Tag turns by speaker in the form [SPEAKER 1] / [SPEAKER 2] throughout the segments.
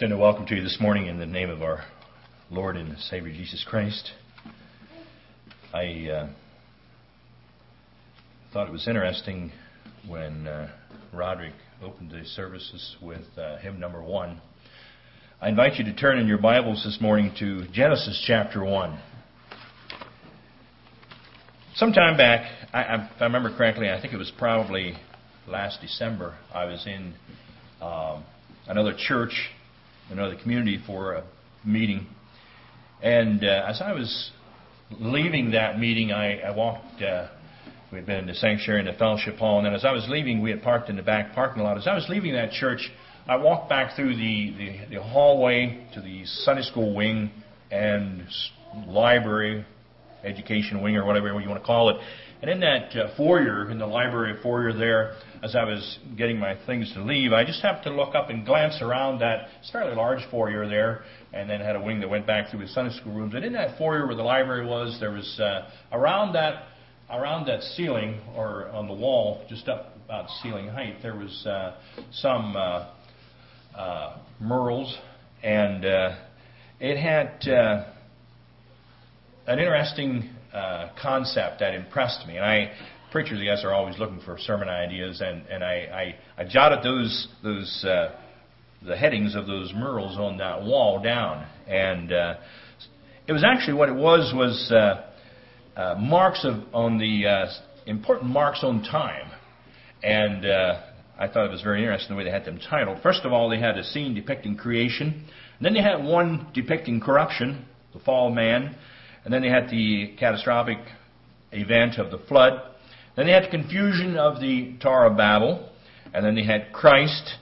[SPEAKER 1] extend a welcome to you this morning in the name of our Lord and Savior Jesus Christ. I uh, thought it was interesting when uh, Roderick opened the services with uh, hymn number one. I invite you to turn in your Bibles this morning to Genesis chapter 1. Some time back, I, if I remember correctly, I think it was probably last December, I was in um, another church another community for a meeting. And uh, as I was leaving that meeting, I, I walked. Uh, we had been in the sanctuary in the fellowship hall, and then as I was leaving, we had parked in the back parking lot. As I was leaving that church, I walked back through the, the, the hallway to the Sunday school wing and library, education wing, or whatever you want to call it. And in that uh, foyer, in the library foyer there, as I was getting my things to leave, I just happened to look up and glance around that fairly large foyer there, and then had a wing that went back through the Sunday school rooms. And in that foyer where the library was, there was uh, around that around that ceiling or on the wall, just up about ceiling height, there was uh, some uh, uh, murals, and uh, it had uh, an interesting uh, concept that impressed me. And I, preachers, I guess, are always looking for sermon ideas, and, and I, I, I jotted those, those uh, the headings of those murals on that wall down. And uh, it was actually what it was was uh, uh, marks of on the uh, important marks on time. And uh, I thought it was very interesting the way they had them titled. First of all, they had a scene depicting creation. And then they had one depicting corruption, the fall of man. And then they had the catastrophic event of the flood. Then they had the confusion of the Tower of Babel. And then they had Christ.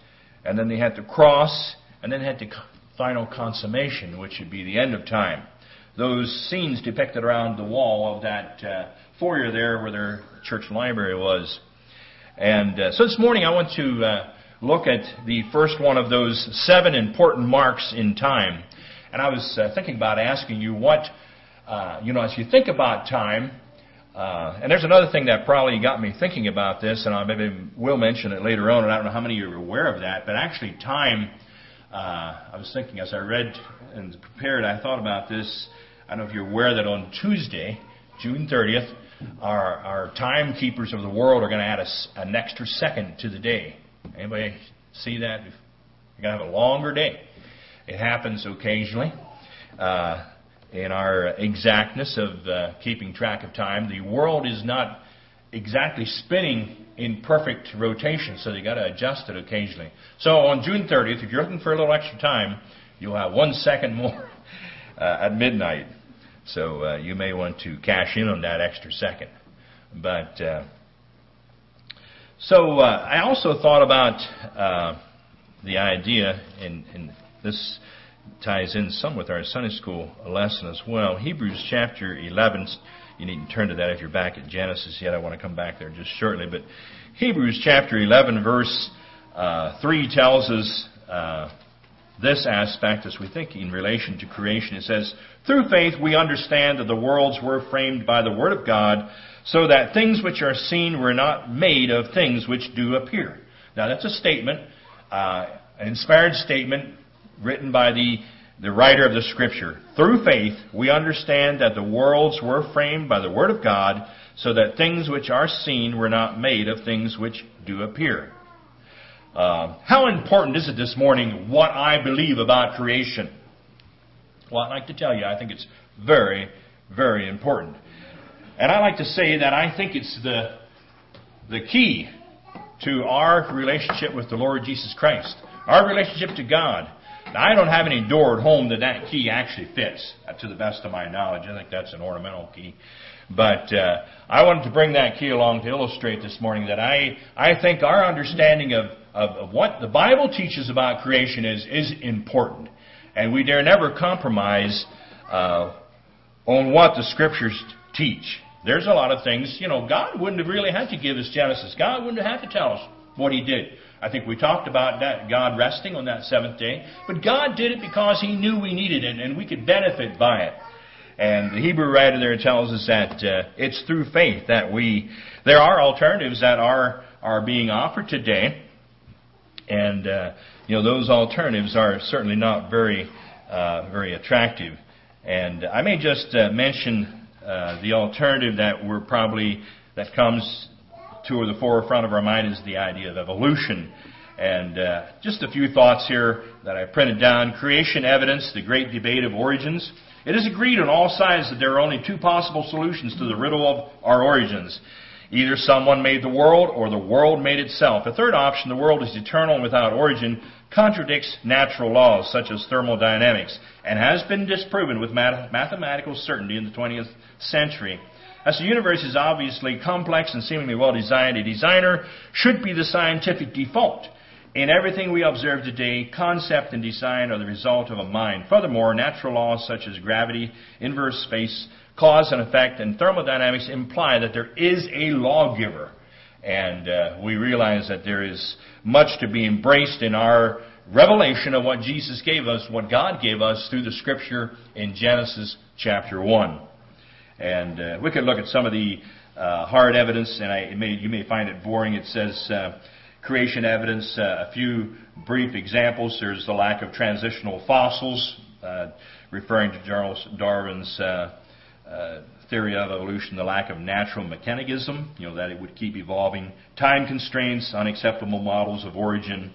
[SPEAKER 1] And then they had the cross. And then they had the final consummation, which would be the end of time. Those scenes depicted around the wall of that uh, foyer there where their church library was. And uh, so this morning I want to uh, look at the first one of those seven important marks in time. And I was uh, thinking about asking you what uh, you know, as you think about time, uh, and there's another thing that probably got me thinking about this, and I maybe will mention it later on, and I don't know how many of you are aware of that, but actually time, uh, I was thinking as I read and prepared, I thought about this. I don't know if you're aware that on Tuesday, June 30th, our, our timekeepers of the world are going to add a, an extra second to the day. Anybody see that? You're going to have a longer day. It happens occasionally. Uh, in our exactness of uh, keeping track of time. The world is not exactly spinning in perfect rotation, so you got to adjust it occasionally. So on June 30th, if you're looking for a little extra time, you'll have one second more uh, at midnight. So uh, you may want to cash in on that extra second. But uh, so uh, I also thought about uh, the idea, in, and this ties in some with our Sunday school lesson as well. Hebrews chapter 11. You need to turn to that if you're back at Genesis yet. I want to come back there just shortly. But Hebrews chapter 11, verse uh, 3 tells us uh, this aspect as we think in relation to creation. It says, Through faith we understand that the worlds were framed by the Word of God, so that things which are seen were not made of things which do appear. Now that's a statement, uh, an inspired statement written by the, the writer of the Scripture. Through faith, we understand that the worlds were framed by the Word of God, so that things which are seen were not made of things which do appear. Uh, how important is it this morning what I believe about creation? Well, I'd like to tell you, I think it's very, very important. And I like to say that I think it's the, the key to our relationship with the Lord Jesus Christ, our relationship to God. Now, I don't have any door at home that that key actually fits, uh, to the best of my knowledge. I think that's an ornamental key. But uh, I wanted to bring that key along to illustrate this morning that I, I think our understanding of, of, of what the Bible teaches about creation is, is important. And we dare never compromise uh, on what the Scriptures teach. There's a lot of things, you know, God wouldn't have really had to give us Genesis. God wouldn't have had to tell us what He did. I think we talked about that, God resting on that seventh day. But God did it because He knew we needed it and we could benefit by it. And the Hebrew writer there tells us that uh, it's through faith that we, there are alternatives that are, are being offered today. And uh, you know, those alternatives are certainly not very, uh, very attractive. And I may just uh, mention uh, the alternative that we're probably that comes to or the forefront of our mind is the idea of evolution. And uh, just a few thoughts here that I printed down. Creation evidence, the great debate of origins. It is agreed on all sides that there are only two possible solutions to the riddle of our origins. Either someone made the world or the world made itself. A third option, the world is eternal and without origin, contradicts natural laws such as thermodynamics and has been disproven with mathematical certainty in the 20th century. As the universe is obviously complex and seemingly well designed, a designer should be the scientific default. In everything we observe today, concept and design are the result of a mind. Furthermore, natural laws such as gravity, inverse space, cause and effect, and thermodynamics imply that there is a lawgiver. And uh, we realize that there is much to be embraced in our revelation of what Jesus gave us, what God gave us through the scripture in Genesis chapter 1. And uh, we could look at some of the uh, hard evidence, and I, may, you may find it boring. It says uh, creation evidence, uh, a few brief examples. There's the lack of transitional fossils, uh, referring to Charles Darwin's uh, theory of evolution, the lack of natural mechanism, you know, that it would keep evolving, time constraints, unacceptable models of origin,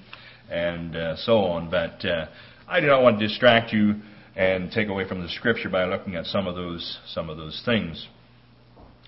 [SPEAKER 1] and uh, so on. But uh, I do not want to distract you and take away from the scripture by looking at some of those some of those things.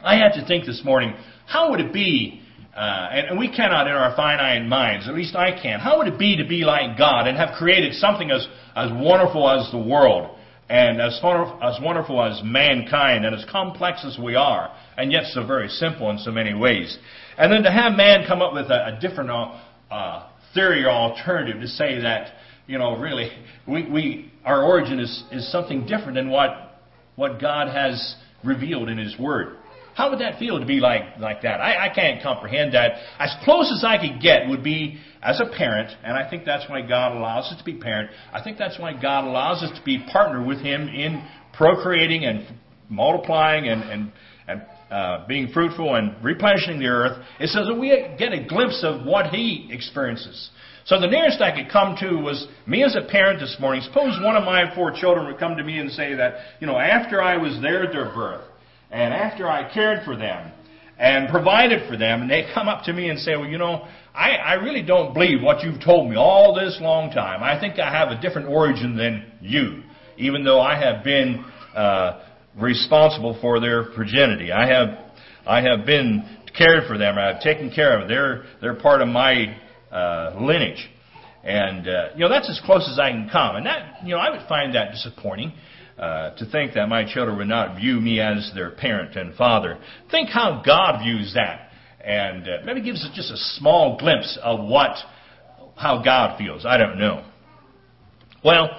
[SPEAKER 1] I had to think this morning, how would it be? Uh, and, and we cannot in our finite minds, at least I can't. How would it be to be like God and have created something as, as wonderful as the world? and as, as wonderful as mankind and as complex as we are, and yet so very simple in so many ways. And then to have man come up with a, a different uh, uh, theory or alternative to say that, you know, really, we, we, our origin is, is something different than what, what God has revealed in His Word. How would that feel to be like, like that? I, I can't comprehend that. As close as I could get would be as a parent, and I think that's why God allows us to be parent. I think that's why God allows us to be partner with Him in procreating and multiplying and, and, and uh, being fruitful and replenishing the earth. It says that we get a glimpse of what He experiences. So the nearest I could come to was me as a parent this morning. Suppose one of my four children would come to me and say that, you know, after I was there at their birth, and after I cared for them and provided for them, and they come up to me and say, well, you know, I, I really don't believe what you've told me all this long time. I think I have a different origin than you, even though I have been uh, responsible for their progeny. I have, I have been cared for them. I've taken care of them. They're, they're part of my uh, lineage. And, uh, you know, that's as close as I can come. And that, you know, I would find that disappointing uh, to think that my children would not view me as their parent and father. Think how God views that, and uh, maybe gives us just a small glimpse of what, how God feels. I don't know. Well,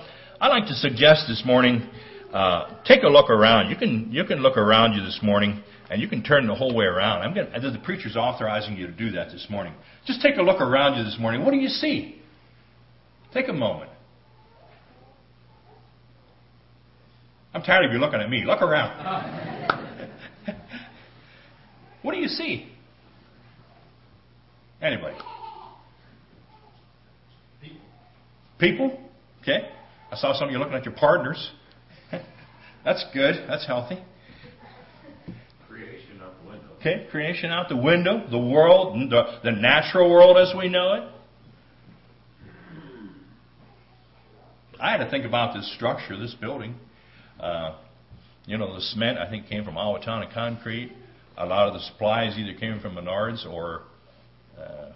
[SPEAKER 1] I'd like to suggest this morning, uh, take a look around. You can you can look around you this morning, and you can turn the whole way around. I'm going. to, The preacher's authorizing you to do that this morning. Just take a look around you this morning. What do you see? Take a moment. I'm tired of you looking at me. Look around. what do you see? Anybody? People. People? Okay. I saw some of you looking at your partners. That's good. That's healthy.
[SPEAKER 2] Creation out the window.
[SPEAKER 1] Okay, creation out the window, the world, the, the natural world as we know it. I had to think about this structure, this building. Uh, you know, the cement I think came from Owatonna Concrete. A lot of the supplies either came from Menards or uh,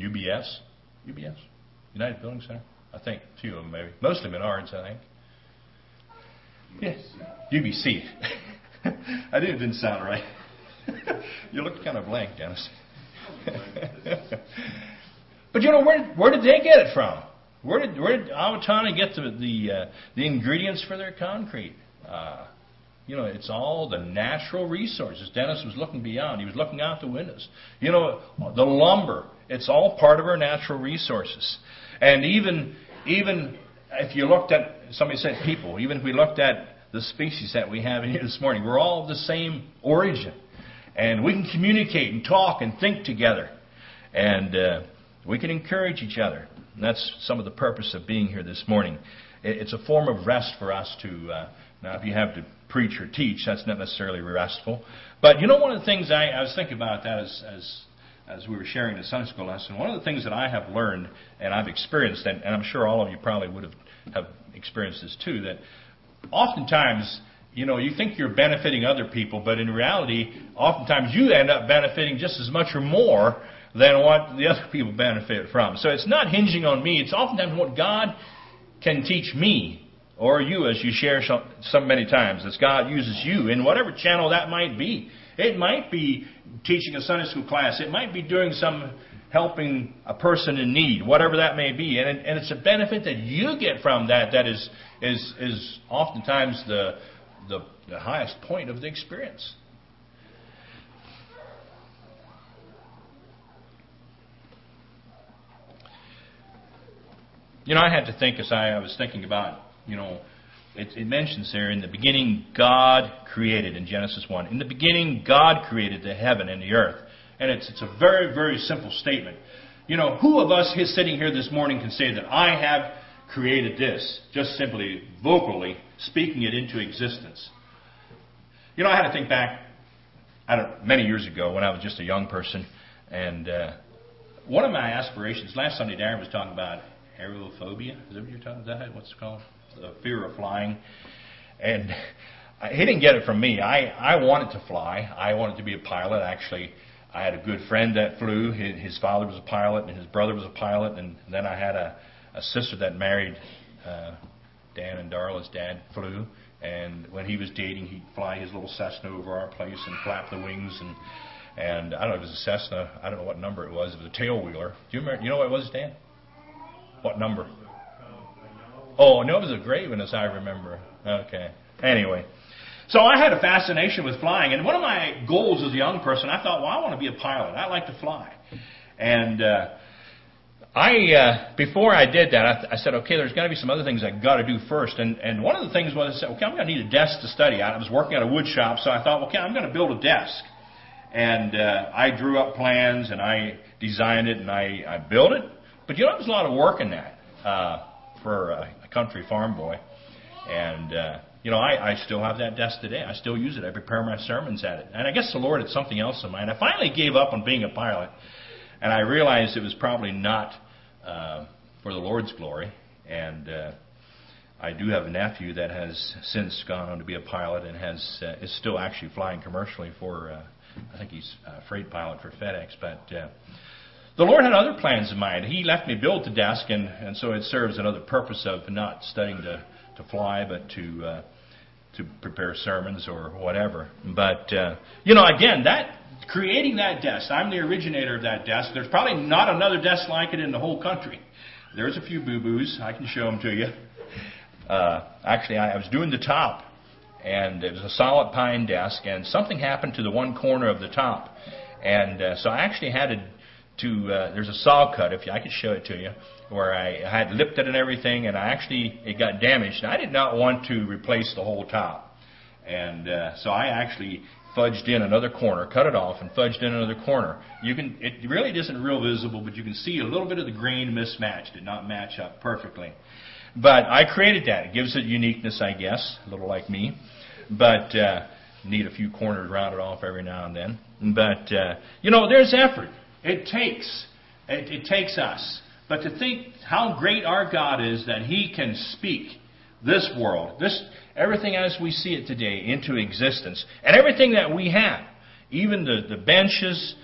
[SPEAKER 1] UBS. UBS, United Building Center. I think a few of them maybe. Mostly Menards, I think. Yes, UBC. I did, it didn't sound right. you looked kind of blank, Dennis. but you know, where where did they get it from? Where did where did Owatonna get the the, uh, the ingredients for their concrete? Uh, you know, it's all the natural resources. Dennis was looking beyond. He was looking out the windows. You know, the lumber. It's all part of our natural resources. And even even if you looked at somebody said people, even if we looked at the species that we have in here this morning, we're all of the same origin, and we can communicate and talk and think together, and uh, we can encourage each other. And that's some of the purpose of being here this morning. It's a form of rest for us to. Uh, now, if you have to preach or teach, that's not necessarily restful. But you know, one of the things I, I was thinking about that as, as as we were sharing the Sunday school lesson, one of the things that I have learned and I've experienced, and, and I'm sure all of you probably would have, have experienced this too, that oftentimes, you know, you think you're benefiting other people, but in reality, oftentimes you end up benefiting just as much or more than what the other people benefit from. So it's not hinging on me, it's oftentimes what God can teach me or you as you share so, many times as God uses you in whatever channel that might be. It might be teaching a Sunday school class. It might be doing some helping a person in need, whatever that may be. And, and it's a benefit that you get from that that is, is, is oftentimes the, the, the highest point of the experience. You know, I had to think as I, I was thinking about, you know, it, it mentions there in the beginning God created in Genesis 1. In the beginning, God created the heaven and the earth. And it's, it's a very, very simple statement. You know, who of us is sitting here this morning can say that I have created this? Just simply vocally speaking it into existence. You know, I had to think back, I don't, many years ago when I was just a young person, and uh, one of my aspirations. Last Sunday, Darren was talking about aerophobia. Is that what you're talking about? What's it called? The fear of flying. And he didn't get it from me. I, I wanted to fly. I wanted to be a pilot. Actually, I had a good friend that flew. His, his father was a pilot, and his brother was a pilot. And then I had a, a sister that married uh, Dan and Darla's dad flew. And when he was dating, he'd fly his little Cessna over our place and flap the wings. And and I don't know if it was a Cessna. I don't know what number it was. It was a tail wheeler. Do you remember? You know what it was, Dan? What number? Oh, no, it was a gray one, as I remember. Okay. Anyway. So I had a fascination with flying, and one of my goals as a young person, I thought, well, I want to be a pilot. I like to fly. And uh, I, uh, before I did that, I, I said, okay, there's going to be some other things I got to do first. And, and one of the things was I said, okay, I'm going to need a desk to study at. I was working at a wood shop, so I thought, okay, I'm going to build a desk. And uh, I drew up plans, and I designed it, and I, I built it. But you know, there's a lot of work in that uh, for a, a country farm boy. And, uh, you know, I, I still have that desk today. I still use it. I prepare my sermons at it. And I guess the Lord had something else in mind. I finally gave up on being a pilot, and I realized it was probably not uh, for the Lord's glory. And uh, I do have a nephew that has since gone on to be a pilot and has uh, is still actually flying commercially for. Uh, I think he's a freight pilot for FedEx, but. Uh, the Lord had other plans in mind. He left me build the desk, and, and so it serves another purpose of not studying to, to fly, but to uh, to prepare sermons or whatever. But uh, you know, again, that creating that desk, I'm the originator of that desk. There's probably not another desk like it in the whole country. There's a few boo boos. I can show them to you. Uh, actually, I, I was doing the top, and it was a solid pine desk, and something happened to the one corner of the top, and uh, so I actually had to to uh, there's a saw cut if you, I could show it to you where I, I had lipped it and everything and I actually it got damaged and I did not want to replace the whole top and uh, so I actually fudged in another corner. Cut it off and fudged in another corner. You can it really isn't real visible but you can see a little bit of the grain mismatched. Did not match up perfectly. But I created that. It gives it uniqueness I guess a little like me. But uh, need a few corners rounded off every now and then. But uh, you know there's effort. It takes, it, it takes us. But to think how great our God is that He can speak this world, this everything as we see it today, into existence, and everything that we have, even the the benches,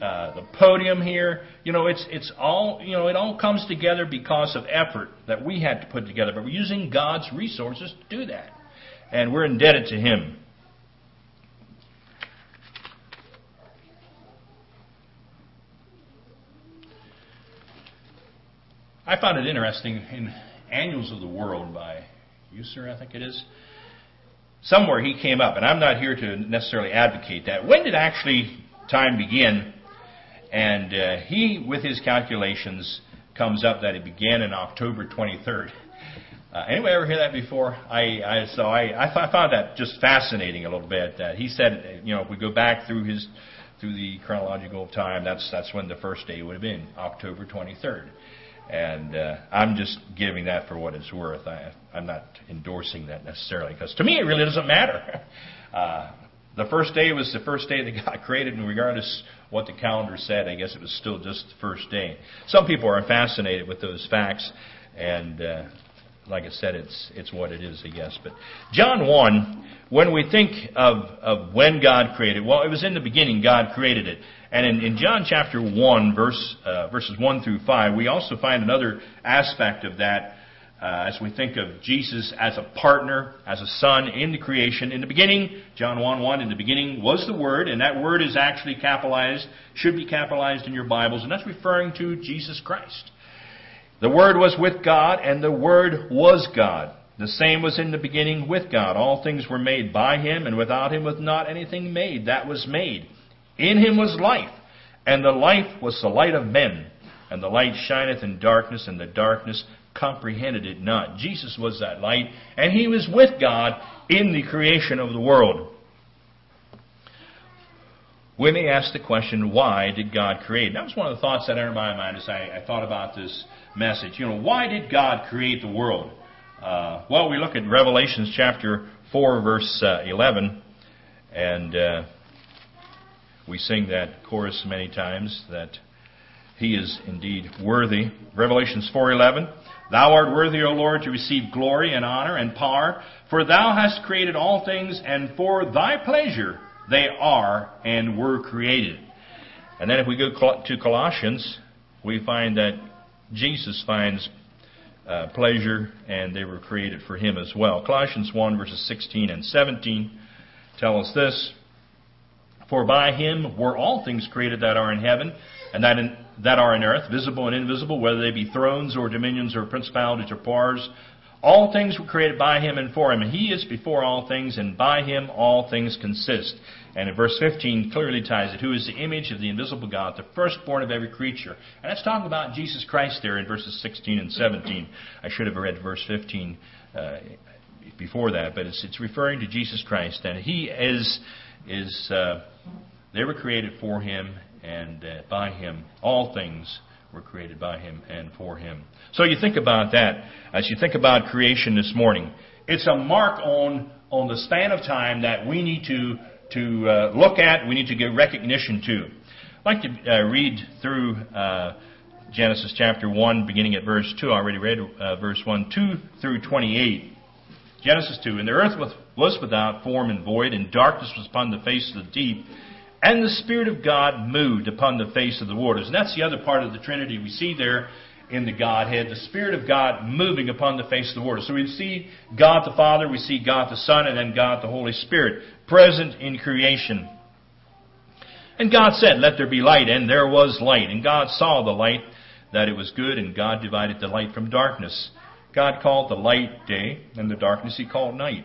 [SPEAKER 1] uh, the podium here, you know, it's it's all you know, it all comes together because of effort that we had to put together. But we're using God's resources to do that, and we're indebted to Him. I found it interesting in Annals of the World by Ussher, I think it is. Somewhere he came up, and I'm not here to necessarily advocate that. When did actually time begin? And uh, he, with his calculations, comes up that it began in October 23rd. Uh, anybody ever hear that before? I, I so I, I found that just fascinating a little bit. That he said, you know, if we go back through his through the chronological time, that's that's when the first day would have been October 23rd. And uh, I'm just giving that for what it's worth. I, I'm not endorsing that necessarily because to me it really doesn't matter. Uh, the first day was the first day that God created, and regardless what the calendar said, I guess it was still just the first day. Some people are fascinated with those facts, and uh, like I said, it's it's what it is, I guess. But John one, when we think of of when God created, well, it was in the beginning God created it, and in, in John chapter one, verse uh, verses one through five, we also find another aspect of that. Uh, as we think of Jesus as a partner, as a son in the creation. In the beginning, John 1 1, in the beginning was the Word, and that word is actually capitalized, should be capitalized in your Bibles, and that's referring to Jesus Christ. The Word was with God, and the Word was God. The same was in the beginning with God. All things were made by Him, and without Him was not anything made that was made. In Him was life, and the life was the light of men. And the light shineth in darkness, and the darkness comprehended it not. Jesus was that light, and He was with God in the creation of the world. We may ask the question, why did God create? That was one of the thoughts that entered my mind as I, I thought about this message. You know, why did God create the world? Uh, well, we look at Revelations chapter 4, verse uh, 11, and uh, we sing that chorus many times that He is indeed worthy. Revelations 4:11. Thou art worthy, O Lord, to receive glory and honor and power, for thou hast created all things, and for thy pleasure they are and were created. And then if we go to Colossians, we find that Jesus finds uh, pleasure, and they were created for him as well. Colossians 1, verses 16 and 17 tell us this For by him were all things created that are in heaven, and that, in, that are in earth, visible and invisible, whether they be thrones or dominions or principalities or powers. All things were created by him and for him. And he is before all things, and by him all things consist. And in verse 15 clearly ties it. Who is the image of the invisible God, the firstborn of every creature. And that's talking about Jesus Christ there in verses 16 and 17. I should have read verse 15 uh, before that, but it's, it's referring to Jesus Christ. And he is, is uh, they were created for him, and uh, by him all things were created by him and for him. So you think about that as you think about creation this morning. It's a mark on on the span of time that we need to to uh, look at. We need to give recognition to. I'd like to uh, read through uh, Genesis chapter one, beginning at verse two. I already read uh, verse one, two through twenty-eight. Genesis two. And the earth was, was without form and void, and darkness was upon the face of the deep and the Spirit of God moved upon the face of the waters. And that's the other part of the Trinity we see there in the Godhead, the Spirit of God moving upon the face of the waters. So we see God the Father, we see God the Son, and then God the Holy Spirit present in creation. And God said, Let there be light, and there was light. And God saw the light, that it was good, and God divided the light from darkness. God called the light day, and the darkness he called night.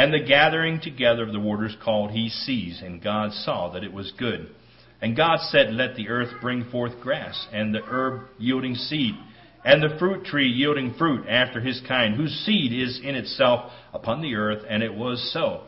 [SPEAKER 1] And the gathering together of the waters called he seas. And God saw that it was good. And God said, Let the earth bring forth grass, and the herb yielding seed, and the fruit tree yielding fruit after his kind, whose seed is in itself upon the earth. And it was so.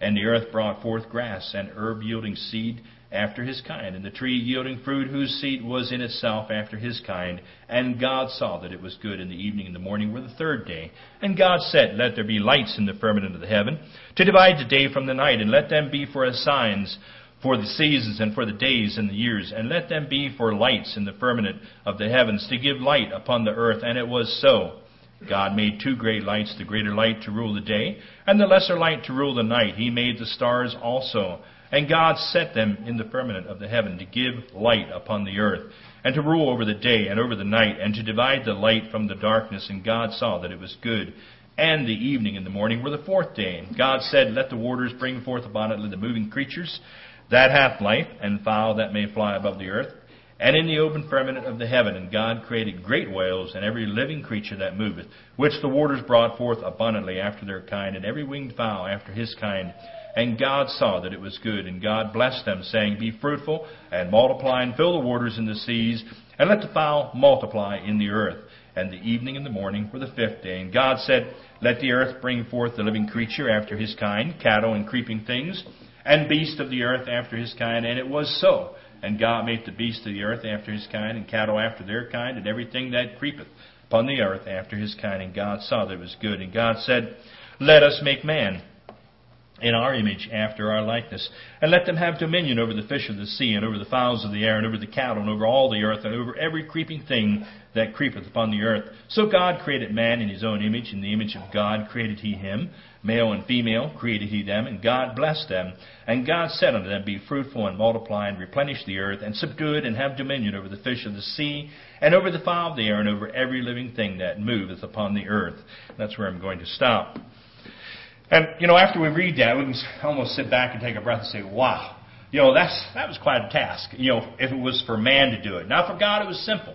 [SPEAKER 1] And the earth brought forth grass, and herb yielding seed after his kind, and the tree yielding fruit whose seed was in itself after his kind. And God saw that it was good, and the evening and the morning were the third day. And God said, Let there be lights in the firmament of the heaven, to divide the day from the night, and let them be for signs for the seasons and for the days and the years, and let them be for lights in the firmament of the heavens to give light upon the earth. And it was so. God made two great lights, the greater light to rule the day, and the lesser light to rule the night. He made the stars also. And God set them in the firmament of the heaven to give light upon the earth, and to rule over the day and over the night, and to divide the light from the darkness. And God saw that it was good. And the evening and the morning were the fourth day. And God said, Let the waters bring forth abundantly the moving creatures that hath life, and fowl that may fly above the earth, and in the open firmament of the heaven. And God created great whales and every living creature that moveth, which the waters brought forth abundantly after their kind, and every winged fowl after his kind. And God saw that it was good, and God blessed them, saying, Be fruitful, and multiply, and fill the waters in the seas, and let the fowl multiply in the earth. And the evening and the morning were the fifth day. And God said, Let the earth bring forth the living creature after his kind, cattle and creeping things, and beast of the earth after his kind. And it was so. And God made the beasts of the earth after his kind, and cattle after their kind, and everything that creepeth upon the earth after his kind. And God saw that it was good. And God said, Let us make man in our image after our likeness. And let them have dominion over the fish of the sea, and over the fowls of the air, and over the cattle, and over all the earth, and over every creeping thing that creepeth upon the earth. So God created man in his own image. In the image of God created he him. Male and female created he them, and God blessed them. And God said unto them, Be fruitful and multiply, and replenish the earth, and subdue it, and have dominion over the fish of the sea, and over the fowl of the air, and over every living thing that moveth upon the earth. That's where I'm going to stop. And, you know, after we read that, we can almost sit back and take a breath and say, wow, you know, that's, that was quite a task, you know, if it was for man to do it. Now, for God, it was simple.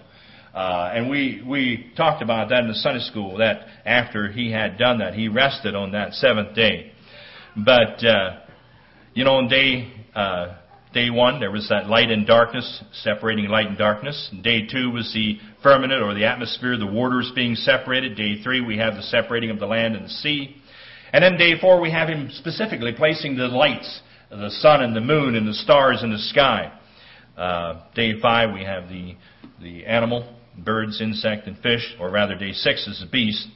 [SPEAKER 1] Uh, and we, we talked about that in the Sunday school, that after he had done that, he rested on that seventh day. But, uh, you know, on day, uh, day one, there was that light and darkness, separating light and darkness. Day two was the firmament or the atmosphere, the waters being separated. Day three, we have the separating of the land and the sea. And then day four, we have him specifically placing the lights, the sun and the moon and the stars in the sky. Uh, day five, we have the, the animal, birds, insect, and fish, or rather, day six is the beast.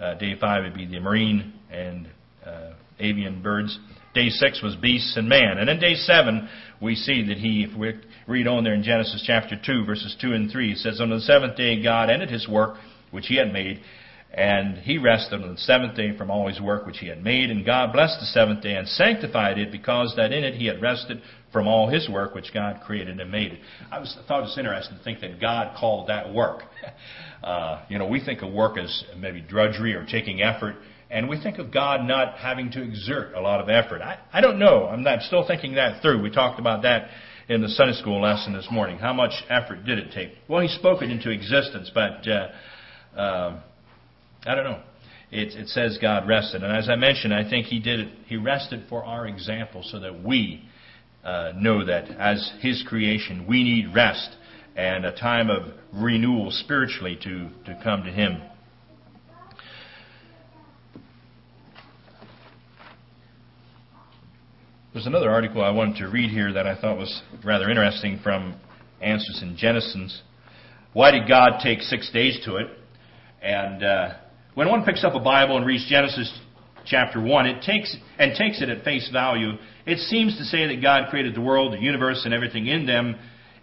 [SPEAKER 1] Uh, day five would be the marine and uh, avian birds. Day six was beasts and man. And then day seven, we see that he, if we read on there in Genesis chapter 2, verses 2 and 3, it says, On the seventh day God ended his work which he had made, and he rested on the seventh day from all his work which he had made. And God blessed the seventh day and sanctified it because that in it he had rested from all his work which God created and made. I, was, I thought it was interesting to think that God called that work. Uh, you know, we think of work as maybe drudgery or taking effort, and we think of God not having to exert a lot of effort. I, I don't know. I'm, not, I'm still thinking that through. We talked about that in the Sunday school lesson this morning. How much effort did it take? Well, he spoke it into existence, but uh, uh, I don't know. It, it says God rested. And as I mentioned, I think He did it. He rested for our example so that we uh, know that as His creation, we need rest and a time of renewal spiritually to, to come to Him. There's another article I wanted to read here that I thought was rather interesting from Answers in Genesis. Why did God take six days to it? And uh, when one picks up a Bible and reads Genesis chapter 1, it takes, and takes it at face value, it seems to say that God created the world, the universe, and everything in them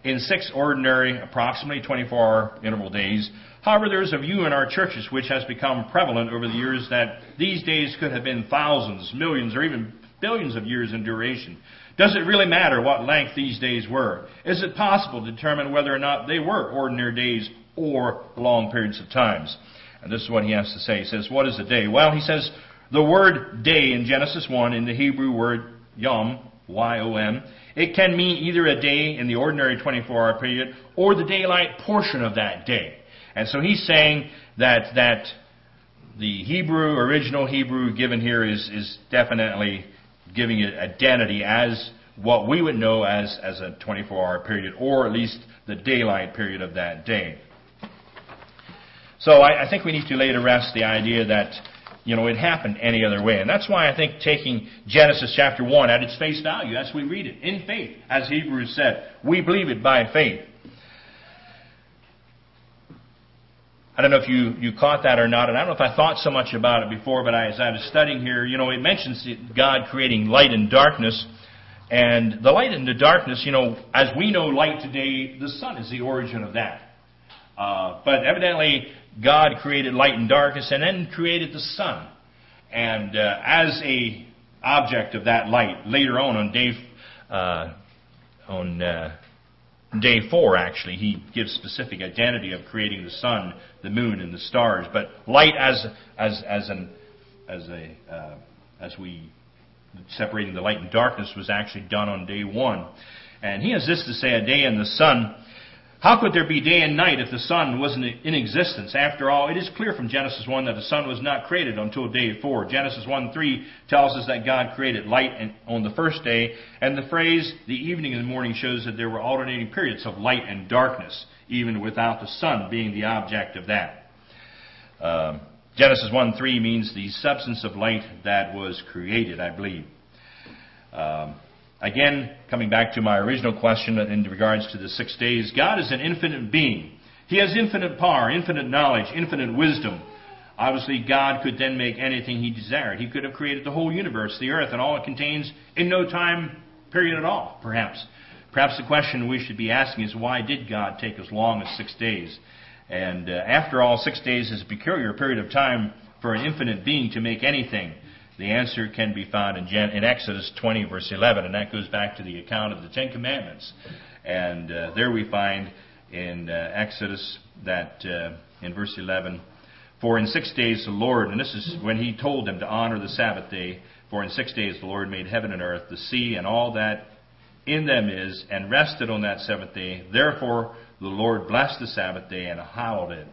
[SPEAKER 1] in six ordinary, approximately 24 hour interval days. However, there is a view in our churches which has become prevalent over the years that these days could have been thousands, millions, or even billions of years in duration. Does it really matter what length these days were? Is it possible to determine whether or not they were ordinary days or long periods of times? And this is what he has to say. He says, What is a day? Well, he says, the word day in Genesis 1 in the Hebrew word yom, Y-O-M, it can mean either a day in the ordinary 24 hour period or the daylight portion of that day. And so he's saying that, that the Hebrew, original Hebrew given here is, is definitely giving it identity as what we would know as, as a 24 hour period or at least the daylight period of that day. So I, I think we need to lay to rest the idea that you know, it happened any other way. And that's why I think taking Genesis chapter 1 at its face value, as we read it, in faith, as Hebrews said, we believe it by faith. I don't know if you, you caught that or not, and I don't know if I thought so much about it before, but I, as I was studying here, you know, it mentions God creating light and darkness. And the light and the darkness, you know, as we know light today, the sun is the origin of that. Uh, but evidently, God created light and darkness and then created the sun. And uh, as a object of that light, later on on day uh, on uh, day four, actually, he gives specific identity of creating the sun, the moon, and the stars. But light as as as an as a uh, as we separating the light and darkness was actually done on day one. And he has this to say: a day in the sun How could there be day and night if the sun wasn't in existence? After all, it is clear from Genesis 1 that the sun was not created until day 4. Genesis 1 3 tells us that God created light on the first day, and the phrase the evening and the morning shows that there were alternating periods of light and darkness, even without the sun being the object of that. Um, Genesis 1 3 means the substance of light that was created, I believe. Um, Again, coming back to my original question in regards to the six days, God is an infinite being. He has infinite power, infinite knowledge, infinite wisdom. Obviously, God could then make anything He desired. He could have created the whole universe, the earth, and all it contains in no time period at all, perhaps. Perhaps the question we should be asking is why did God take as long as six days? And uh, after all, six days is a peculiar period of time for an infinite being to make anything. The answer can be found in, Gen- in Exodus 20, verse 11, and that goes back to the account of the Ten Commandments. And uh, there we find in uh, Exodus that uh, in verse 11, for in six days the Lord, and this is when he told them to honor the Sabbath day, for in six days the Lord made heaven and earth, the sea, and all that in them is, and rested on that seventh day. Therefore the Lord blessed the Sabbath day and hallowed it.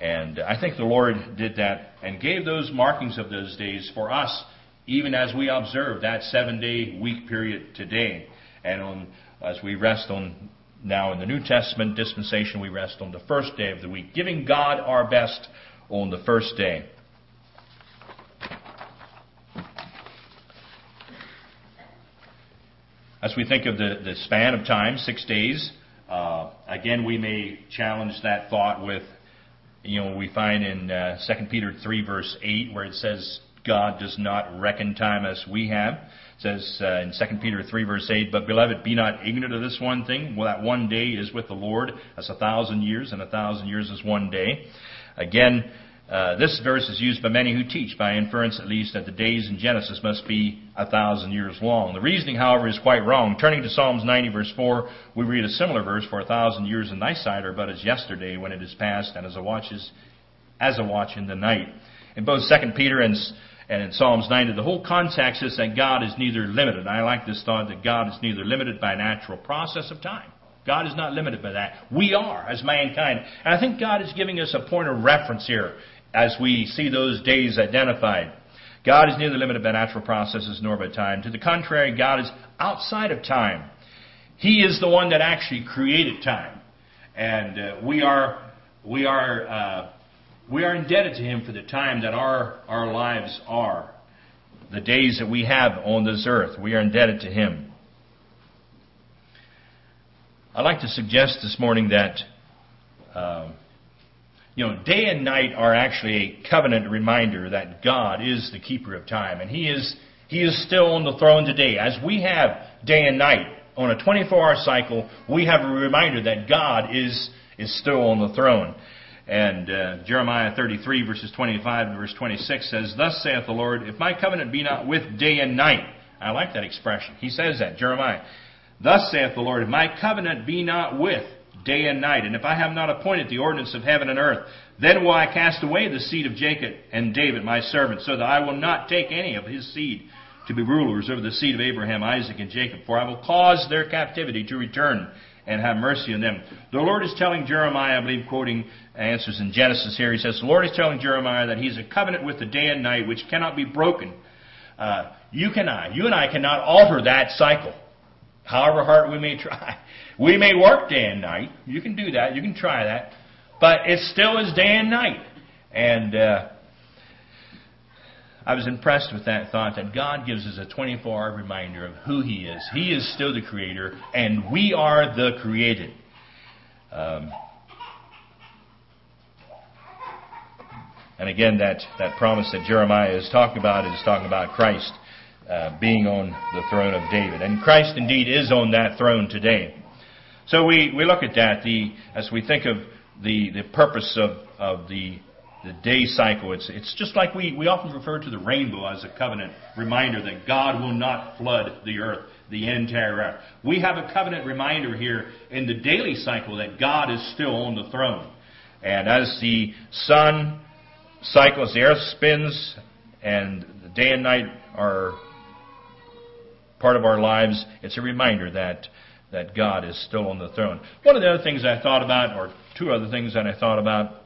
[SPEAKER 1] And I think the Lord did that and gave those markings of those days for us, even as we observe that seven day week period today. And on, as we rest on now in the New Testament dispensation, we rest on the first day of the week, giving God our best on the first day. As we think of the, the span of time, six days, uh, again, we may challenge that thought with you know, we find in uh, 2 Peter 3, verse 8, where it says, God does not reckon time as we have. It says uh, in 2 Peter 3, verse 8, But beloved, be not ignorant of this one thing, well, that one day is with the Lord as a thousand years, and a thousand years is one day. Again, uh, this verse is used by many who teach, by inference at least, that the days in Genesis must be a thousand years long. The reasoning, however, is quite wrong. Turning to Psalms 90, verse 4, we read a similar verse, For a thousand years in thy sight are but as yesterday when it is past, and as a watch is as a watch in the night. In both 2 Peter and, and in Psalms 90, the whole context is that God is neither limited. I like this thought that God is neither limited by natural process of time. God is not limited by that. We are, as mankind. And I think God is giving us a point of reference here as we see those days identified. God is near neither limited by natural processes nor by time. To the contrary, God is outside of time. He is the one that actually created time. And uh, we are, we, are, uh, we are indebted to Him for the time that our, our lives are. The days that we have on this earth, we are indebted to Him. I'd like to suggest this morning that um, you know, day and night are actually a covenant reminder that God is the keeper of time. And He is, He is still on the throne today. As we have day and night on a 24 hour cycle, we have a reminder that God is, is still on the throne. And uh, Jeremiah 33, verses 25 and verse 26 says, Thus saith the Lord, If my covenant be not with day and night, I like that expression. He says that, Jeremiah. Thus saith the Lord, If my covenant be not with day and night. And if I have not appointed the ordinance of heaven and earth, then will I cast away the seed of Jacob and David, my servant, so that I will not take any of his seed to be rulers over the seed of Abraham, Isaac, and Jacob. For I will cause their captivity to return and have mercy on them. The Lord is telling Jeremiah, I believe, quoting answers in Genesis here, he says, The Lord is telling Jeremiah that he's a covenant with the day and night which cannot be broken. Uh, you cannot, you and I cannot alter that cycle, however hard we may try. We may work day and night. You can do that. You can try that. But it still is day and night. And uh, I was impressed with that thought that God gives us a 24 hour reminder of who He is. He is still the Creator, and we are the created. Um, and again, that, that promise that Jeremiah is talking about is talking about Christ uh, being on the throne of David. And Christ indeed is on that throne today. So we, we look at that the, as we think of the, the purpose of, of the, the day cycle. It's, it's just like we, we often refer to the rainbow as a covenant reminder that God will not flood the earth, the entire earth. We have a covenant reminder here in the daily cycle that God is still on the throne. And as the sun cycles, the earth spins, and the day and night are part of our lives, it's a reminder that that God is still on the throne. One of the other things I thought about, or two other things that I thought about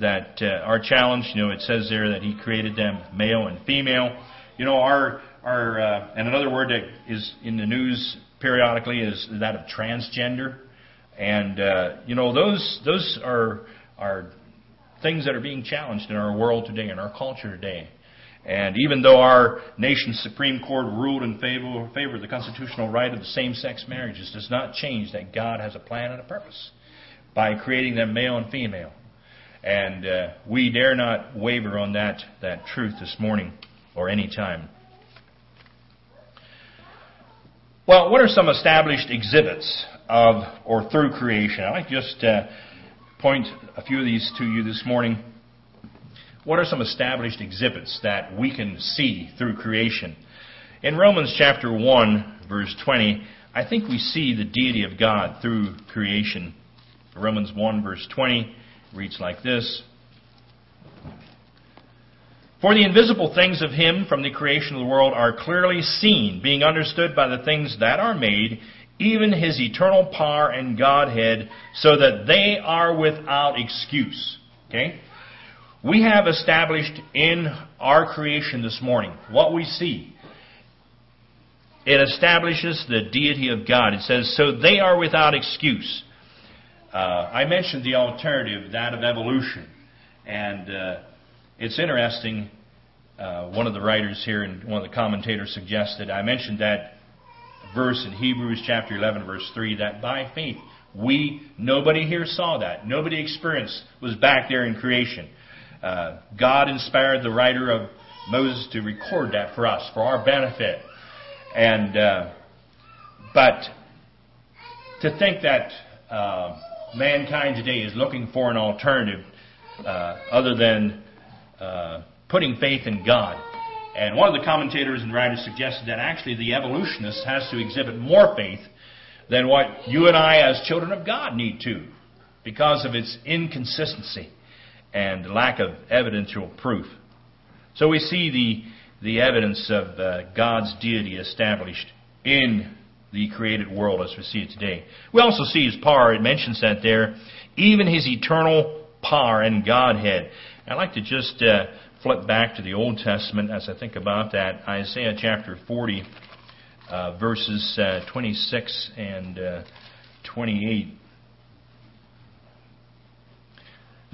[SPEAKER 1] that uh, are challenged, you know, it says there that He created them male and female. You know, our, our, uh, and another word that is in the news periodically is that of transgender. And, uh, you know, those, those are, are things that are being challenged in our world today, in our culture today. And even though our nation's Supreme Court ruled in favor, favor of the constitutional right of the same-sex marriages, it does not change that God has a plan and a purpose by creating them male and female. And uh, we dare not waver on that, that truth this morning or any time. Well, what are some established exhibits of or through creation? Like to just uh, point a few of these to you this morning. What are some established exhibits that we can see through creation? In Romans chapter 1, verse 20, I think we see the deity of God through creation. Romans 1, verse 20 reads like this For the invisible things of Him from the creation of the world are clearly seen, being understood by the things that are made, even His eternal power and Godhead, so that they are without excuse. Okay? We have established in our creation this morning what we see. It establishes the deity of God. It says, so they are without excuse. Uh, I mentioned the alternative, that of evolution. And uh, it's interesting, uh, one of the writers here and one of the commentators suggested, I mentioned that verse in Hebrews chapter 11, verse 3, that by faith, we, nobody here saw that. Nobody experienced, was back there in creation. Uh, God inspired the writer of Moses to record that for us, for our benefit. And, uh, but to think that uh, mankind today is looking for an alternative uh, other than uh, putting faith in God. And one of the commentators and writers suggested that actually the evolutionist has to exhibit more faith than what you and I, as children of God, need to because of its inconsistency and lack of evidential proof. So we see the, the evidence of uh, God's deity established in the created world as we see it today. We also see his power. It mentions that there. Even his eternal power and Godhead. I'd like to just uh, flip back to the Old Testament as I think about that. Isaiah chapter 40, uh, verses uh, 26 and uh, 28.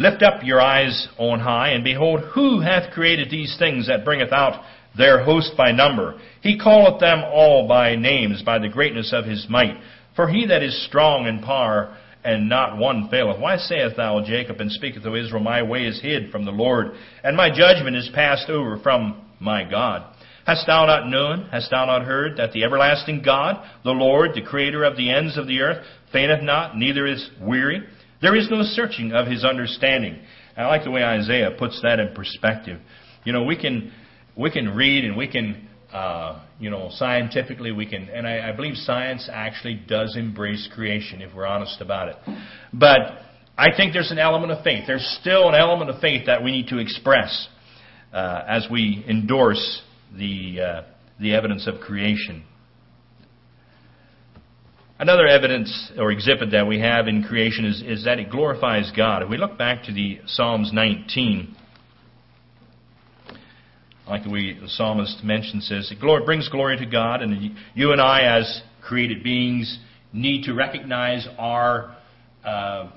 [SPEAKER 1] Lift up your eyes on high, and behold, who hath created these things that bringeth out their host by number? He calleth them all by names, by the greatness of his might. For he that is strong in power, and not one faileth. Why sayest thou, Jacob, and speaketh, O Israel, My way is hid from the Lord, and my judgment is passed over from my God? Hast thou not known, hast thou not heard, that the everlasting God, the Lord, the creator of the ends of the earth, fainteth not, neither is weary? There is no searching of his understanding. I like the way Isaiah puts that in perspective. You know, we can we can read and we can uh, you know scientifically we can, and I, I believe science actually does embrace creation if we're honest about it. But I think there's an element of faith. There's still an element of faith that we need to express uh, as we endorse the uh, the evidence of creation. Another evidence or exhibit that we have in creation is, is that it glorifies God. If we look back to the Psalms 19, like the way the psalmist mentions says, it brings glory to God, and you and I, as created beings, need to recognize our uh,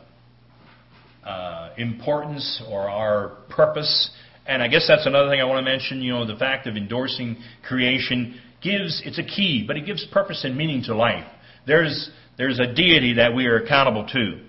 [SPEAKER 1] uh, importance or our purpose. And I guess that's another thing I want to mention. You know, the fact of endorsing creation gives it's a key, but it gives purpose and meaning to life. There's, there's a deity that we are accountable to.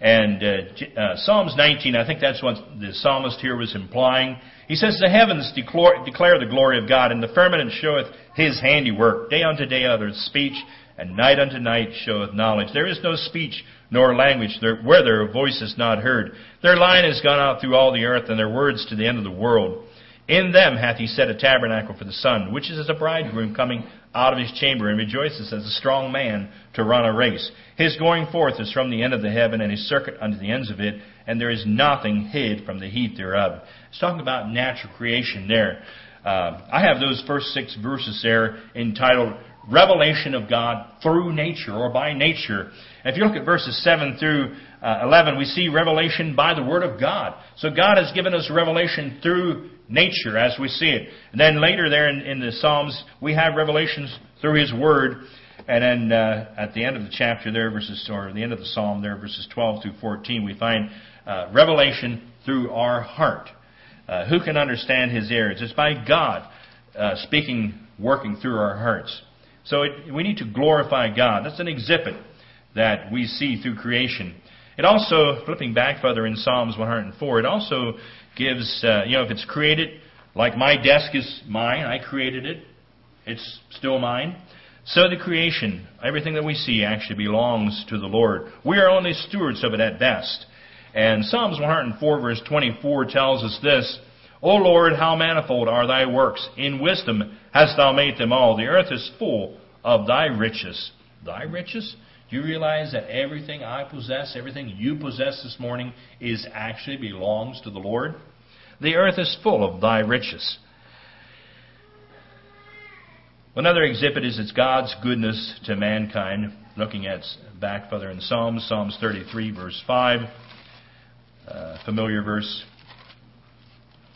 [SPEAKER 1] And uh, uh, Psalms 19, I think that's what the psalmist here was implying. He says, The heavens declare, declare the glory of God, and the firmament showeth his handiwork. Day unto day uttereth speech, and night unto night showeth knowledge. There is no speech nor language where their voice is not heard. Their line has gone out through all the earth, and their words to the end of the world. In them hath he set a tabernacle for the sun, which is as a bridegroom coming out of his chamber, and rejoices as a strong man to run a race. His going forth is from the end of the heaven, and his circuit unto the ends of it, and there is nothing hid from the heat thereof. It's talking about natural creation there. Uh, I have those first six verses there entitled revelation of God through nature or by nature. And if you look at verses 7 through uh, 11, we see revelation by the Word of God. So God has given us revelation through nature as we see it. And then later there in, in the Psalms, we have revelations through His Word. And then uh, at the end of the chapter there, verses, or the end of the Psalm there, verses 12 through 14, we find uh, revelation through our heart. Uh, who can understand His errors? It's by God uh, speaking, working through our hearts. So it, we need to glorify God. That's an exhibit that we see through creation. It also, flipping back further in Psalms 104, it also gives, uh, you know, if it's created, like my desk is mine, I created it, it's still mine. So the creation, everything that we see actually belongs to the Lord. We are only stewards of it at best. And Psalms 104 verse 24 tells us this, O Lord, how manifold are thy works. In wisdom hast thou made them all. The earth is full of thy riches. Thy riches? Do you realize that everything I possess, everything you possess this morning, is actually belongs to the Lord? The earth is full of thy riches. Another exhibit is it's God's goodness to mankind. Looking at back further in Psalms, Psalms 33, verse 5, uh, familiar verse.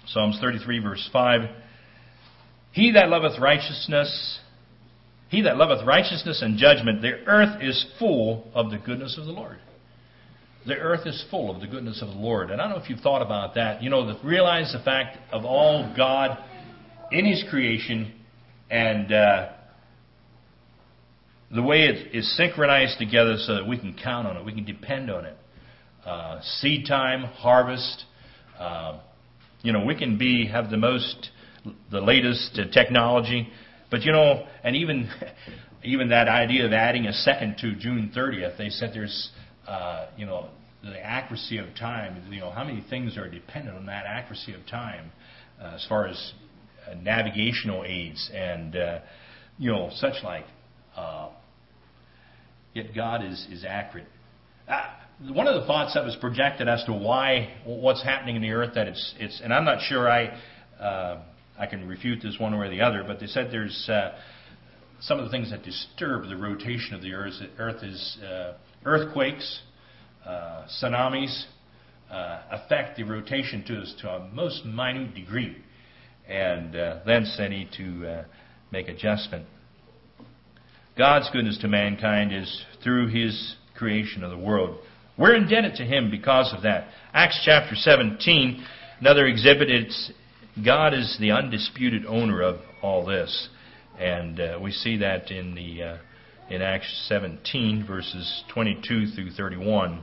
[SPEAKER 1] Psalms 33, verse 5. He that loveth righteousness he that loveth righteousness and judgment, the earth is full of the goodness of the Lord. The earth is full of the goodness of the Lord. And I don't know if you've thought about that. You know, the, realize the fact of all God in His creation and uh, the way it is synchronized together so that we can count on it, we can depend on it. Uh, seed time, harvest. Uh, you know, we can be have the most, the latest technology. But you know, and even even that idea of adding a second to June 30th, they said there's uh, you know the accuracy of time. You know how many things are dependent on that accuracy of time, uh, as far as uh, navigational aids and uh, you know such like. Uh, yet God is is accurate. Uh, one of the thoughts that was projected as to why what's happening in the earth that it's it's and I'm not sure I I can refute this one way or the other, but they said there's uh, some of the things that disturb the rotation of the Earth. Earth is uh, earthquakes, uh, tsunamis uh, affect the rotation to to a most minute degree, and uh, thence they need to uh, make adjustment. God's goodness to mankind is through His creation of the world. We're indebted to Him because of that. Acts chapter 17, another exhibit. It's God is the undisputed owner of all this. And uh, we see that in the uh, in Acts 17 verses 22 through 31.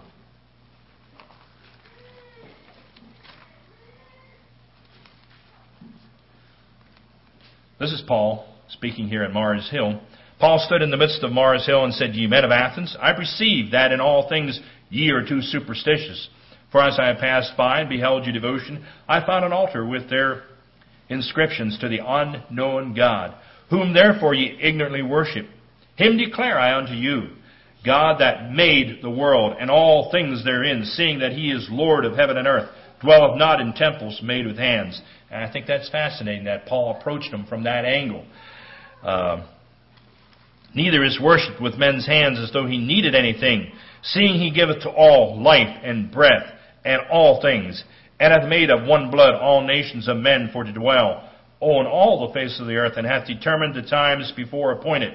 [SPEAKER 1] This is Paul speaking here at Mars Hill. Paul stood in the midst of Mars Hill and said, Ye men of Athens, I perceive that in all things ye are too superstitious. For as I passed by and beheld your devotion, I found an altar with their inscriptions to the unknown God, whom therefore ye ignorantly worship. Him declare I unto you, God that made the world and all things therein, seeing that he is Lord of heaven and earth, dwelleth not in temples made with hands. And I think that's fascinating that Paul approached him from that angle. Uh, neither is worshipped with men's hands as though he needed anything, seeing he giveth to all life and breath and all things, and hath made of one blood all nations of men for to dwell on all the face of the earth, and hath determined the times before appointed,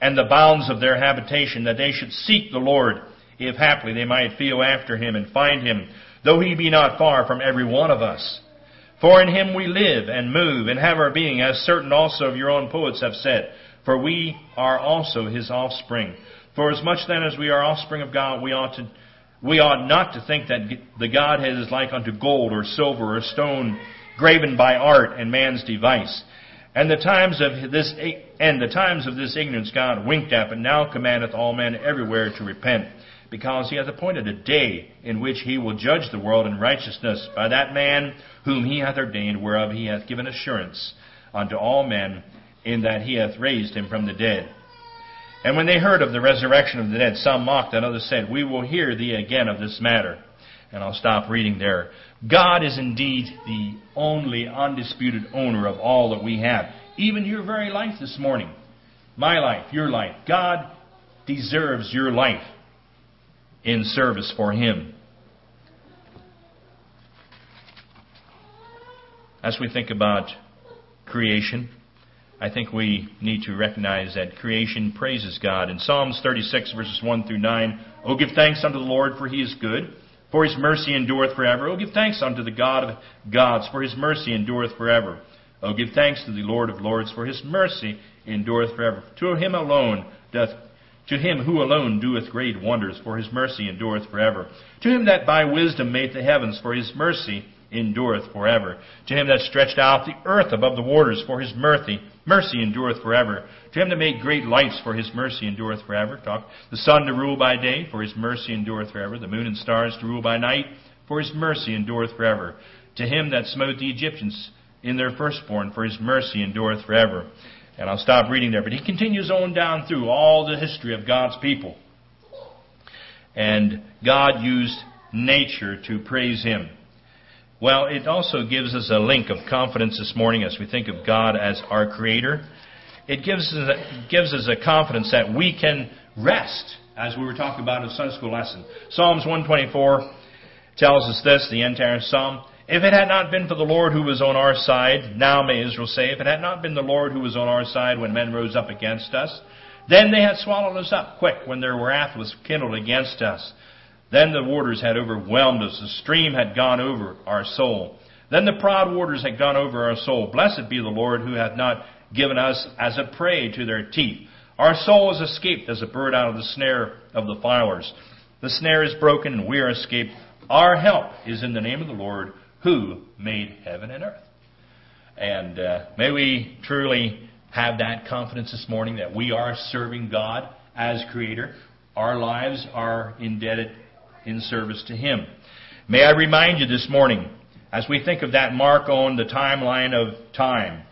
[SPEAKER 1] and the bounds of their habitation, that they should seek the Lord, if haply they might feel after him and find him, though he be not far from every one of us. For in him we live and move and have our being, as certain also of your own poets have said, for we are also his offspring. For as much then as we are offspring of God, we ought to we ought not to think that the Godhead is like unto gold or silver or stone graven by art and man's device. And the times of this and the times of this ignorance God winked at, but now commandeth all men everywhere to repent, because he hath appointed a day in which he will judge the world in righteousness by that man whom he hath ordained, whereof he hath given assurance unto all men, in that he hath raised him from the dead. And when they heard of the resurrection of the dead, some mocked, and others said, We will hear thee again of this matter. And I'll stop reading there. God is indeed the only undisputed owner of all that we have, even your very life this morning. my life, your life. God deserves your life in service for Him. As we think about creation, I think we need to recognize that creation praises God. In Psalms 36, verses 1 through 9, Oh, give thanks unto the Lord, for he is good, for his mercy endureth forever. Oh, give thanks unto the God of gods, for his mercy endureth forever. Oh, give thanks to the Lord of lords, for his mercy endureth forever. To him alone doth to him who alone doeth great wonders, for his mercy endureth forever. To him that by wisdom made the heavens, for his mercy endureth forever. To him that stretched out the earth above the waters, for his mercy, mercy endureth forever. To him that made great lights, for his mercy endureth forever. Talk. The sun to rule by day, for his mercy endureth forever. The moon and stars to rule by night, for his mercy endureth forever. To him that smote the Egyptians in their firstborn, for his mercy endureth forever. And I'll stop reading there. But he continues on down through all the history of God's people. And God used nature to praise him. Well, it also gives us a link of confidence this morning as we think of God as our creator. It gives us a, gives us a confidence that we can rest, as we were talking about in Sunday school lesson. Psalms 124 tells us this, the entire psalm. If it had not been for the Lord who was on our side, now may Israel say, if it had not been the Lord who was on our side when men rose up against us, then they had swallowed us up quick when their wrath was kindled against us. Then the waters had overwhelmed us, the stream had gone over our soul. Then the proud waters had gone over our soul. Blessed be the Lord who hath not given us as a prey to their teeth. Our soul is escaped as a bird out of the snare of the fowlers. The snare is broken and we are escaped. Our help is in the name of the Lord who made heaven and earth. And uh, may we truly have that confidence this morning that we are serving God as Creator. Our lives are indebted in service to Him. May I remind you this morning, as we think of that mark on the timeline of time,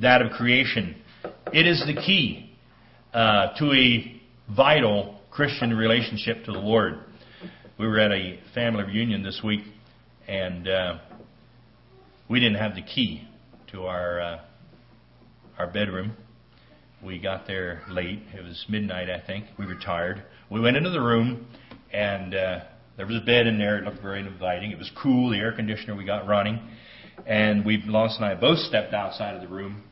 [SPEAKER 1] that of creation, it is the key uh, to a vital Christian relationship to the Lord. We were at a family reunion this week, and uh, we didn't have the key to our uh, our bedroom. We got there late. It was midnight, I think. We were tired. We went into the room, and uh, there was a bed in there. It looked very inviting. It was cool. The air conditioner we got running, and we, Lois and I, both stepped outside of the room,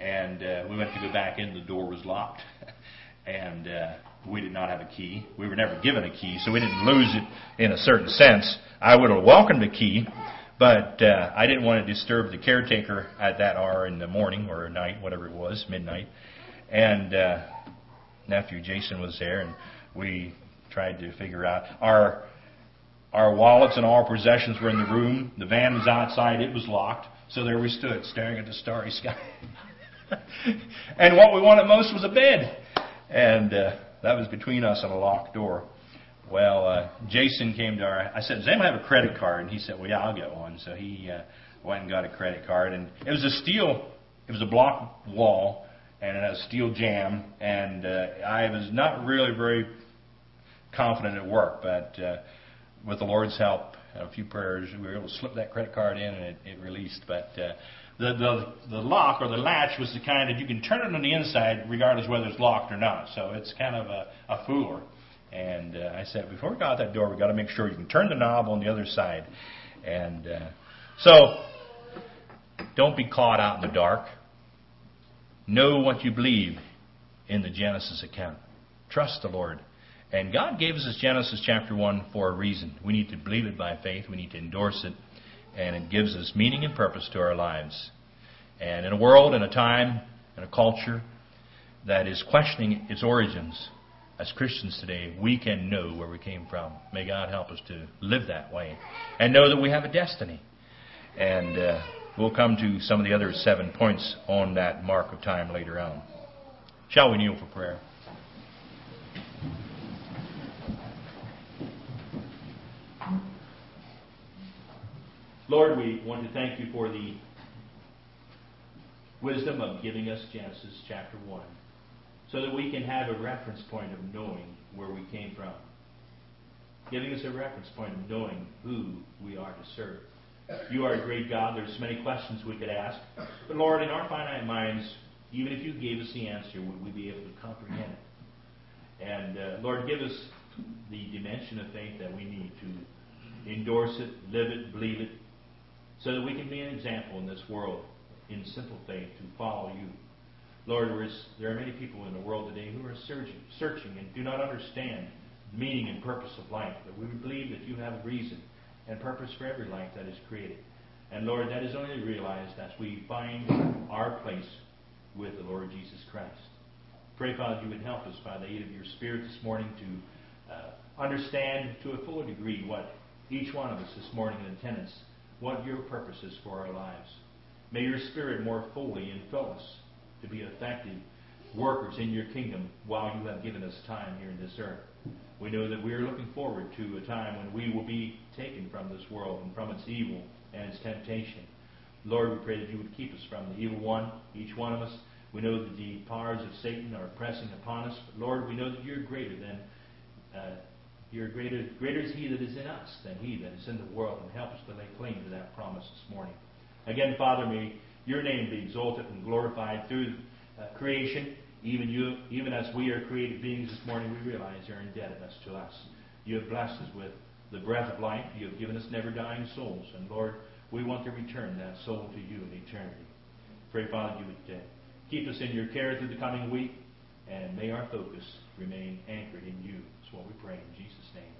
[SPEAKER 1] and uh, we went to go back in. The door was locked, and uh, we did not have a key. We were never given a key, so we didn't lose it in a certain sense. I would have welcomed a key, but uh, I didn't want to disturb the caretaker at that hour in the morning or night, whatever it was, midnight. And uh, nephew Jason was there, and we tried to figure out our our wallets and all our possessions were in the room. The van was outside; it was locked. So there we stood, staring at the starry sky. and what we wanted most was a bed, and uh, that was between us and a locked door. Well, uh, Jason came to our. I said, "Does anyone have a credit card?" And he said, "Well, yeah, I'll get one." So he uh, went and got a credit card, and it was a steel. It was a block wall, and it had a steel jamb. And uh, I was not really very confident it worked, but uh, with the Lord's help and a few prayers, we were able to slip that credit card in, and it, it released. But uh, the, the the lock or the latch was the kind that you can turn it on the inside, regardless whether it's locked or not. So it's kind of a, a fooler. And uh, I said, before we go out that door, we've got to make sure you can turn the knob on the other side. And uh, so, don't be caught out in the dark. Know what you believe in the Genesis account. Trust the Lord. And God gave us Genesis chapter 1 for a reason. We need to believe it by faith, we need to endorse it, and it gives us meaning and purpose to our lives. And in a world, in a time, in a culture that is questioning its origins, as Christians today, we can know where we came from. May God help us to live that way and know that we have a destiny. And uh, we'll come to some of the other seven points on that mark of time later on. Shall we kneel for prayer? Lord, we want to thank you for the wisdom of giving us Genesis chapter 1 so that we can have a reference point of knowing where we came from. Giving us a reference point of knowing who we are to serve. You are a great God. There's many questions we could ask. But Lord, in our finite minds, Even if you gave us the answer, would we be able to comprehend it? And uh, Lord, give us the dimension of faith that we need to endorse it, live it, believe it, so that we can be an example in this world in simple faith to follow you. Lord, there are many people in the world today who are searching, and do not understand the meaning and purpose of life. But we believe that you have reason and purpose for every life that is created. And Lord, that is only realized as we find our place with the Lord Jesus Christ. Pray, Father, you would help us by the aid of your Spirit this morning to uh, understand to a fuller degree what each one of us this morning in attendance, what your purpose is for our lives. May your Spirit more fully enfill us to be effective workers in your kingdom while you have given us time here in this earth. We know that we are looking forward to a time when we will be taken from this world and from its evil and its temptation. Lord, we pray that you would keep us from the evil one, each one of us. We know that the powers of Satan are pressing upon us, but Lord, we know that you're greater than uh, you're greater. Greater is He that is in us than He that is in the world, and help us to lay claim to that promise this morning. Again, Father, may Your name be exalted and glorified through uh, creation. Even you, even as we are created beings this morning, we realize Your indebtedness to us. You have blessed us with the breath of life. You have given us never dying souls, and Lord, we want to return that soul to You in eternity. Pray, Father, You would uh, keep us in Your care through the coming week, and may our focus remain anchored in You. That's what we pray in Jesus' name.